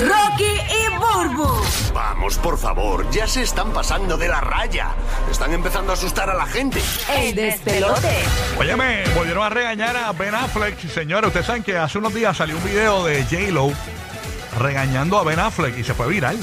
Rocky y Burbu. Vamos, por favor, ya se están pasando de la raya. Están empezando a asustar a la gente. El despelote. Óyeme, volvieron a regañar a Ben Affleck. Señores, ustedes saben que hace unos días salió un video de J-Lo regañando a Ben Affleck y se fue viral.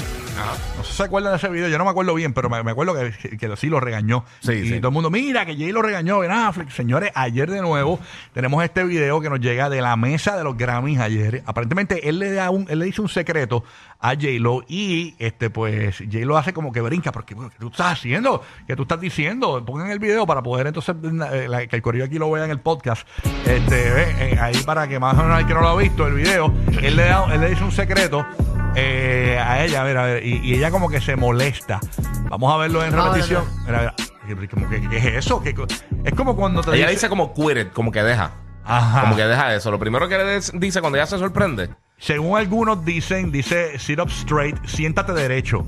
No sé si se acuerdan de ese video, yo no me acuerdo bien, pero me, me acuerdo que, que, sí lo regañó. Sí, y sí. todo el mundo, mira que J lo regañó Ben Affleck. Señores, ayer de nuevo tenemos este video que nos llega de la mesa de los Grammys ayer. Aparentemente él le da un, él le dice un secreto a J-Lo y este pues J-Lo hace como que brinca, porque bueno, ¿qué tú estás haciendo? ¿Qué tú estás diciendo? Pongan el video para poder entonces eh, la- que el correo aquí lo vea en el podcast. Este, eh, ahí para que más o menos el que no lo ha visto el video, él le da, él le dice un secreto eh, a ella, a ver, a ver, y, y ella como que se molesta. Vamos a verlo en Vamos a repetición. Mira, mira, como que, ¿qué es eso? ¿Qué co- es como cuando te Ella dice- dice como quit it, como que deja. Ajá. Como que deja eso. Lo primero que le dice cuando ella se sorprende. Según algunos dicen, dice sit up straight, siéntate derecho.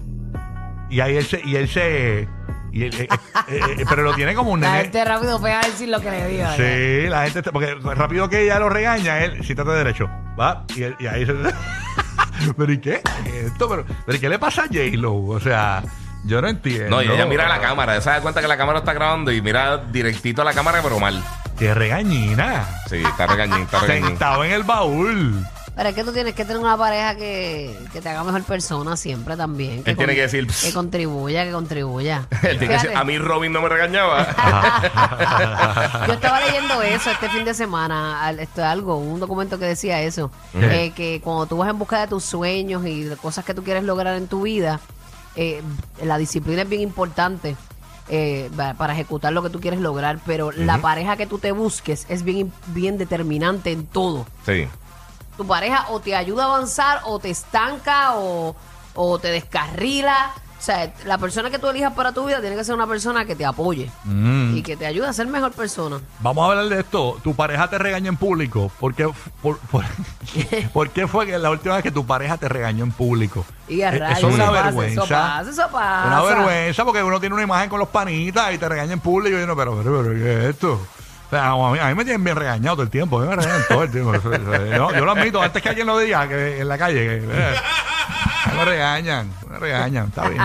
Y ahí él se, y él se, y él- eh, eh, eh, pero lo tiene como un La nene. gente rápido pega a decir lo que le diga. ¿verdad? Sí, la gente, está- porque rápido que ella lo regaña, él, siéntate derecho, va, y, él- y ahí se... pero ¿y qué? Esto, pero, pero ¿y qué le pasa a J-Lo? O sea, yo no entiendo. No, y ella mira a la cámara. Ella se da cuenta que la cámara está grabando y mira directito a la cámara, pero mal. Qué regañina. Sí, está regañín, está regañín. Sentado en el baúl. Pero es que tú tienes que tener una pareja que, que te haga mejor persona siempre también. Él tiene que decir, Que contribuya, que contribuya. Él tiene que decir, Fíjate, a mí Robin no me regañaba. Yo estaba leyendo eso este fin de semana, al- esto es algo, un documento que decía eso, eh, que cuando tú vas en busca de tus sueños y de cosas que tú quieres lograr en tu vida, eh, la disciplina es bien importante eh, pa- para ejecutar lo que tú quieres lograr, pero la pareja que tú te busques es bien, bien determinante en todo. Sí. Tu pareja o te ayuda a avanzar o te estanca o, o te descarrila. O sea, la persona que tú elijas para tu vida tiene que ser una persona que te apoye Mm. y que te ayude a ser mejor persona. Vamos a hablar de esto. Tu pareja te regaña en público. ¿Por qué, por, por- por qué fue que la última vez que tu pareja te regañó en público? Y a Eh, rayos, Eso es una vergüenza. Eso pasa, eso pasa. Una vergüenza porque uno tiene una imagen con los panitas y te regaña en público y uno, pero, pero, pero, ¿qué es esto? O sea, a mí, a mí me tienen bien regañado todo el tiempo. A mí me regañan todo el tiempo. Yo, yo lo admito, antes que alguien lo diga que en la calle. Que, eh, me regañan, me regañan, está bien.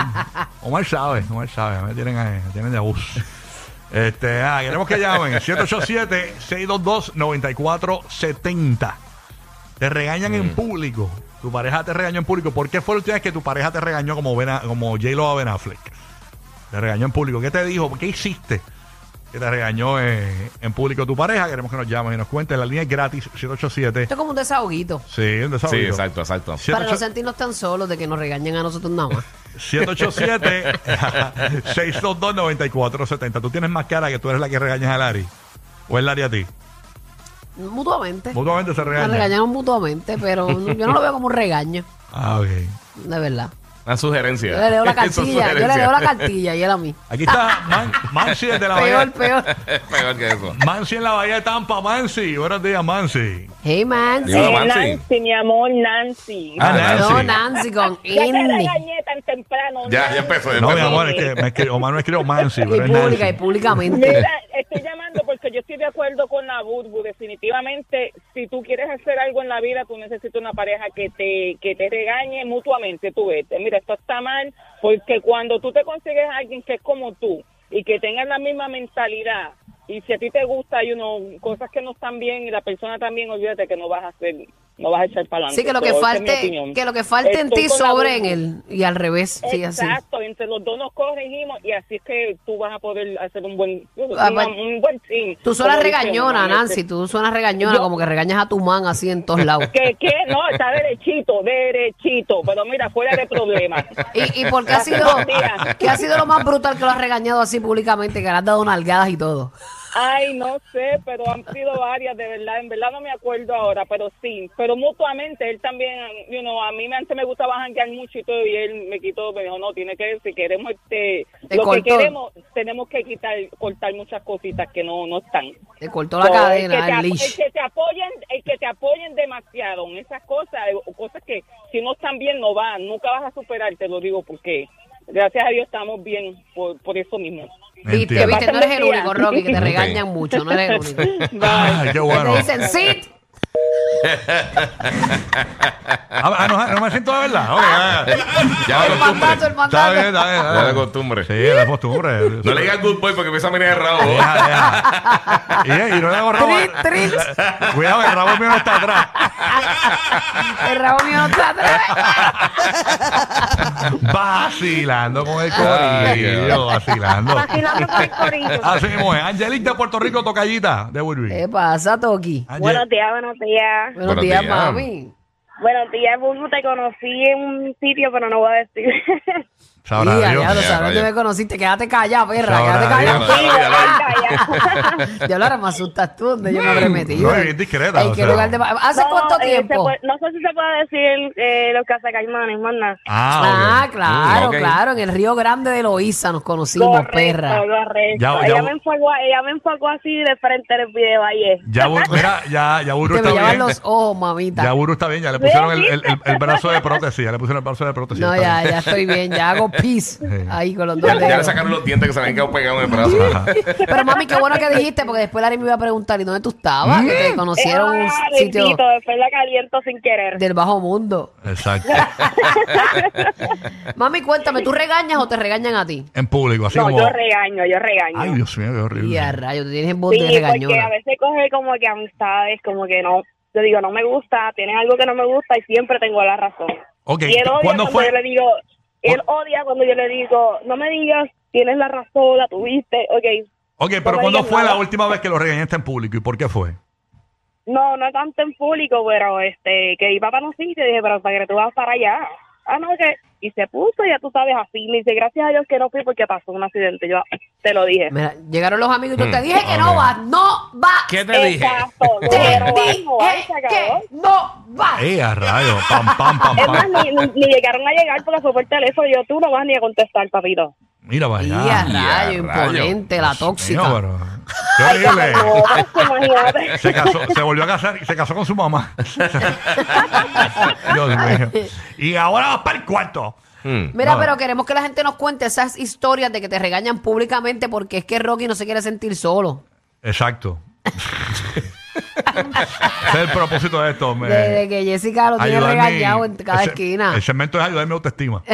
Omar sabe, Omar sabe, me tienen, ahí, me tienen de abuso. Este, ah, queremos que llamen 787-622-9470. Te regañan en público. Tu pareja te regañó en público. ¿Por qué fue la última vez que tu pareja te regañó como, ben, como J-Lo a Ben Affleck? Te regañó en público. ¿Qué te dijo? ¿Qué hiciste? Que te regañó eh, en público tu pareja. Queremos que nos llamen y nos cuenten. La línea es gratis, 787. Esto es como un desahoguito. Sí, un desahogo. Sí, exacto, exacto. Para no 787 sentirnos tan solos de que nos regañen a nosotros nada más. 787-622-9470. ¿Tú tienes más cara que tú eres la que regañas a Larry? ¿O es Larry a ti? Mutuamente. Mutuamente se regañan. regañamos mutuamente, pero yo no lo veo como un regaño, Ah, ok. de verdad. Una sugerencia. Yo le leo la cartilla, yo le leo la cartilla y él a mí. Aquí está Man- Mansi desde la Peor, Bahía. peor. Peor que eso. Mansi en la Bahía de Tampa. Mansi. Buenos días, Mansi. Hey, Nancy. Dímelo, Eh, Nancy. Mi amor, Nancy. Ah, Nancy. No, Nancy con Ya te Indy. regañé tan temprano. Ya, ya empezó. ya No, mi empezó. amor, es que me escribió, Omar me escribió Mansi, Y pero es pública, y Nancy. públicamente. Mira, estoy llamando yo estoy de acuerdo con la Burbu. Definitivamente, si tú quieres hacer algo en la vida, tú necesitas una pareja que te que te regañe mutuamente. Tú vete, mira, esto está mal, porque cuando tú te consigues a alguien que es como tú y que tenga la misma mentalidad, y si a ti te gusta, hay uno cosas que no están bien y la persona también, olvídate que no vas a hacer, no vas a echar para adelante. Sí, que lo que es falte, que lo que falte en ti sobre en él. Y al revés, sí, así. Exacto, entre los dos nos corregimos y así es que tú vas a poder hacer un buen, Ah, una- pues, un buen team. Tú suenas regañona, Nancy. Tú suenas regañona, Yo- como que regañas a tu man así en todos lados. Que, que no, está derechito, derechito, pero mira, fuera de problemas. ¿Y, y por qué ha sido, qué ha sido lo más brutal que lo has regañado así públicamente, que le has dado nalgadas y todo? Ay, no sé, pero han sido varias, de verdad, en verdad no me acuerdo ahora, pero sí, pero mutuamente, él también, you know, a mí antes me gustaba janguear mucho y todo, y él me quitó, me dijo, no, tiene que, si queremos, este, Te lo cortó. que queremos, tenemos que quitar, cortar muchas cositas que no, no están. Te cortó la So, el, que cadena, te, el apo- leash. el que te apoyen, el que te apoyen demasiado en esas cosas, cosas que si no están bien no van, nunca vas a superar, te lo digo porque gracias a Dios estamos bien por, por eso mismo. Viste, Entiendo. viste, no eres el único, Rocky, que te regañan mucho, no eres el único. Qué bueno. Te dicen, sit. Ah, ah, no, no me siento de verdad. Ok, ya, ya. Ya El costumbre. mandato, el Está mandato. bien, está bien. está Ya de bien. costumbre. Sí, de costumbre. No le digas good boy porque empieza a mirar el rabo. Deja, deja. Y, y no le hago rabo. Trin, trin. Cuidado, el rabo mío no está atrás. El rabo mío no está atrás. Vacilando con el corillo, vacilando. Vacilando con el corillo. Así mismo es. Angelique de Puerto Rico, tocallita de Woodbury. ¿Qué pasa, Toki? Angel- Buenos días, buenos días. Buenos Buenos días, días. mami. Buenos días, Bulbu. Te conocí en un sitio, pero no voy a decir. Sabrá Dios. ya lo Ya, sabes raya. me conociste. Quédate callada, perra. Sabrá Quédate callada. Ya ya, ya. Ya ahora me asustas tú donde yo me habré metido. No, es bien discreta, ¿En o qué sea. lugar de... ¿Hace No, cuánto eh, tiempo? puede- no sé si se puede decir eh, los cazacaimanes, más nada. Ah, Ah, claro, claro. En el Río Grande de Loíza nos conocimos, perra. correcto. Ya- ya- ella, me enfocó, ella me enfocó así de frente en el video ayer. Ya, Bur- mira, ya, ya Burro Te me está llevan bien. los ojos, mamita. Ya Burro está bien, ya le pusieron el, el, el- el brazo de prótesis, ya le pusieron el brazo de prótesis. No, ya, ya estoy bien. Ya hago pis ahí con los dos Ya, ya le dedos. sacaron los dientes que se le habían quedado pegados en el brazo. Pero mami, qué bueno que dijiste, porque después Larry me iba a preguntar, ¿y dónde tú estabas? Que te conocieron en un Ah, sitio bendito, después la caliento sin querer. del bajo mundo. Exacto. Mami, cuéntame, ¿tú regañas o te regañan a ti? En público, así No, como. yo regaño, yo regaño. Ay, Dios mío, qué horrible. Y a rayos, tú tienes voz Sí, de porque a veces coge como que amistades, como que no. Yo digo, no me gusta, tienen algo que no me gusta y siempre tengo la razón. Ok, Y él odia ¿cuándo cuando fue? yo le digo, él odia cuando yo le digo, no me digas, tienes la razón, la tuviste, ok. Ok, pero no ¿cuándo fue nada. la última vez que lo regañaste en público y por qué fue? No, no tanto en público, pero este, que iba para un sitio y dije, pero para que tú vas para allá. Ah, no, que. Y se puso, ya tú sabes, así. Me dice, gracias a Dios que no fui porque pasó un accidente. Yo te lo dije. Mira, llegaron los amigos y yo te Mm, dije que no vas, no vas. ¿Qué te dije? Exacto. Te Pero dije no, acabó. que no vas. ¡Eh, a rayo! ¡Pam, pam, pam, Es más, ni- ni llegaron a llegar porque fue por teléfono. Yo, tú no vas ni a contestar, papito. Mira para Y a a rayo, imponente, la tóxica. mío, pero- ¡Qué horrible! Se casó, se volvió a casar y se casó con su mamá. Dios mío. Y ahora vas para el cuarto. Hmm. Mira, pero queremos que la gente nos cuente esas historias de que te regañan públicamente porque es que Rocky no se quiere sentir solo. Exacto. Ese es el propósito de esto. me- De, de que Jessica lo tiene regañado en cada ese- esquina. El segmento es ayudarme autoestima.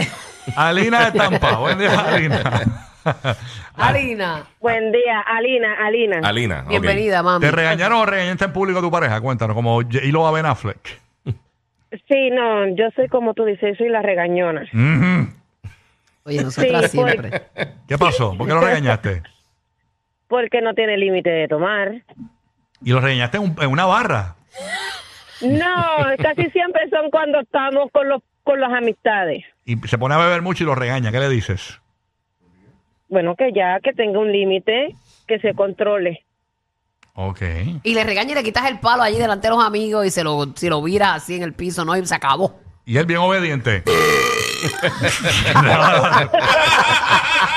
Alina de Tampa. Buen día, Alina. Alina, Buen día, Alina, Alina. Alina. ok. bienvenida, mami. ¿Te regañaron o regañaste en público a tu pareja? Cuéntanos, como J-Lo a Ben Affleck. Sí, no, yo soy como tú dices, soy la regañona. Ujú. Oye, nosotras Sí, pues. siempre. ¿Qué pasó? ¿Por qué lo regañaste? Porque no tiene límite de tomar. Y lo regañaste en, un- en una barra. No, casi siempre son cuando estamos con los con las amistades. Y se pone a beber mucho y lo regaña. ¿Qué le dices? Bueno, que ya que tenga un límite, que se controle. Ok. Y le regaña y le quitas el palo allí delante de los amigos y se lo, si lo viras así en el piso, ¿no? Y se acabó. Y él bien obediente.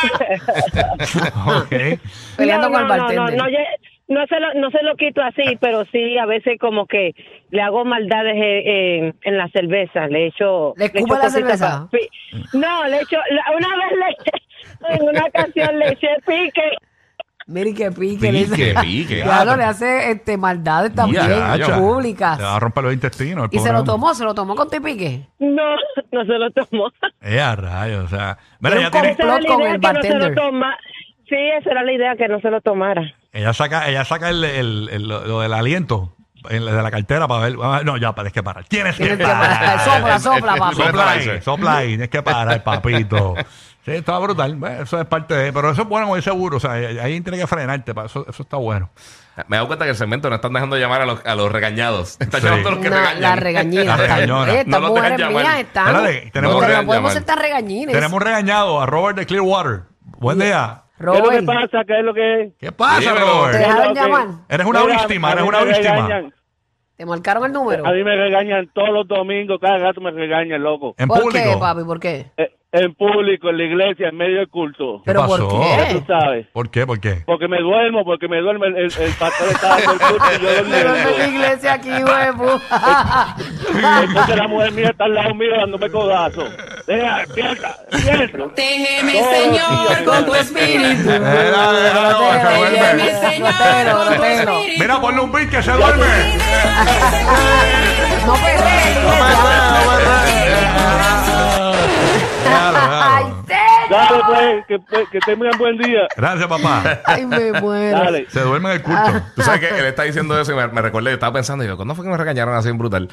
ok. Peleando no, con el no, no, bartender. no, no, ye- no se lo, no se lo quito así, pero sí a veces como que le hago maldades eh, en, en la cerveza, le echo... ¿Le echo escupe la cerveza? pa- No, le echo, una vez le, en una ocasión le eché pique, Mire que pique. le dice- Pique, pique. Claro, le hace este, maldades también públicas. Te va a romper los intestinos. el Y se lo hombre. tomó, se lo tomó con tu pique. no, no se lo tomó. Eh, a rayos. O sea, mira, tiene- Complot con el no se bartender. lo toma. Sí, esa era la idea que no se lo tomara. Ella saca, ella saca el, el- el- lo, lo del aliento en- de la cartera para ver. ah, No, ya, tienes que parar. Tienes que Tienes que parar. parar. Sopla, sopla, el- papi. Sopla ahí, Sopla. ahí, tienes que parar, papito. Sí, estaba brutal. Bueno, Eso es parte de. Pero eso es bueno, dice seguro. O sea, ahí tiene que frenarte. pa- Eso, eso está bueno. Me he dado cuenta que el segmento no están dejando llamar a los, a los regañados. Están Sí. llamando a los que No, regañan. la regañina. La regañona. Estas No los dejan mujeres llamar. mías están. Espérate, tenemos no, no podemos ser tan regañines. Tenemos regañado a Robert de Clearwater. Buen día. Robert, pasa? ¿Qué es lo que ¿Qué pasa, Dímelo. ¿te Robert? dejaron Ok. llamar? Eres una Mira, víctima, eres una víctima. regañan. ¿Te marcaron el número? A mí me regañan todos los domingos, cada gato me regañan, loco. En ¿Por público. qué, papi? ¿Por qué? Eh, En público, en la iglesia, en medio del culto. ¿Qué ¿Pero por qué? Tú sabes. ¿Por qué? ¿Por qué? Porque me duermo, porque me duerme el, el, el pastor está dando el culto y yo Pero en la iglesia aquí, huevo. Entonces la mujer mía está al lado mío dándome codazo. Deja, despierta. Déjeme, No, Señor, con tu espíritu. Duerme. Señor, con tu espíritu. Mira, ponle un beat que se duerme. No perrees, No re- no me pues, que, pues, que tengan buen día. Gracias, papá. Ay, me muero. Dale. Se duerme en el culto. Tú sabes que él está diciendo eso y me, me recordé, yo estaba pensando, y yo, ¿cuándo fue que me regañaron así en brutal?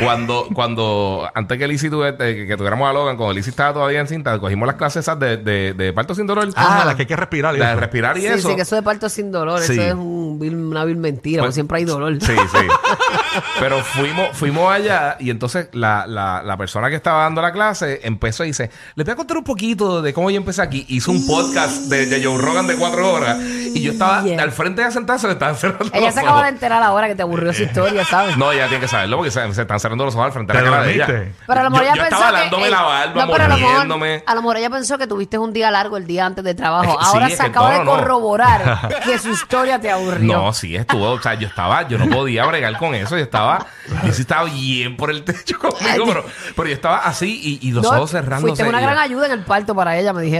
Cuando, cuando antes que Lizzie tuve, que, que tuviéramos a Logan, cuando Lizzie estaba todavía en cinta, cogimos las clases esas de, de, de parto sin dolor. Ah, la que hay que respirar. y La de respirar y Sí, eso. sí, que eso de parto sin dolor, Sí. eso es un una vil mentira, Pues- porque siempre hay dolor. Sí, sí. Pero fuimos, fuimos allá y entonces la, la, la persona que estaba dando la clase empezó y dice, les voy a contar un poquito de cómo yo empecé aquí. Hizo un podcast de, de Joe Rogan de cuatro horas y yo estaba Yeah. al frente de ella sentada, se le estaban cerrando Ella los se acaba ojos. de enterar ahora que te aburrió esa historia, ¿sabes? No, ella tiene que saberlo porque se, se están cerrando los ojos al frente de ¿Te la cara de ella. Pero a lo mejor yo, ella yo pensó estaba que dándome ella- la barba, no, pero a lo mejor, mordiéndome. a lo mejor ella pensó que tuviste un día largo el día antes de trabajo. Es que sí, Ahora se acaba de no. corroborar que su historia te aburrió. No, sí, estuvo. O sea, yo estaba, yo no podía bregar con eso. Yo estaba, yo sí estaba bien por el techo conmigo, pero, pero yo estaba así y, y los No, ojos cerrándose. Fuiste una gran ayuda en el parto para ella, me dijeron.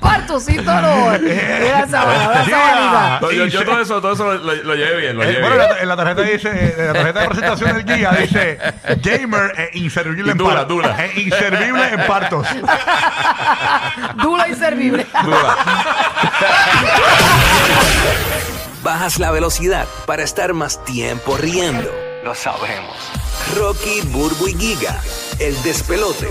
Parto sin dolor. Mira esa mano, esa manita. No, yo, yo todo eso, todo eso lo, lo- lo llevé bien, lo Eh, llevé bueno, en bien. la, en la tarjeta dice, eh, en la tarjeta de presentación del guía dice gamer e inservible en Dula, partos. dula. E inservible en partos. Duro y servible. Bajas la velocidad para estar más tiempo riendo. Lo sabemos. Rocky, Burbu y Giga, el despelote.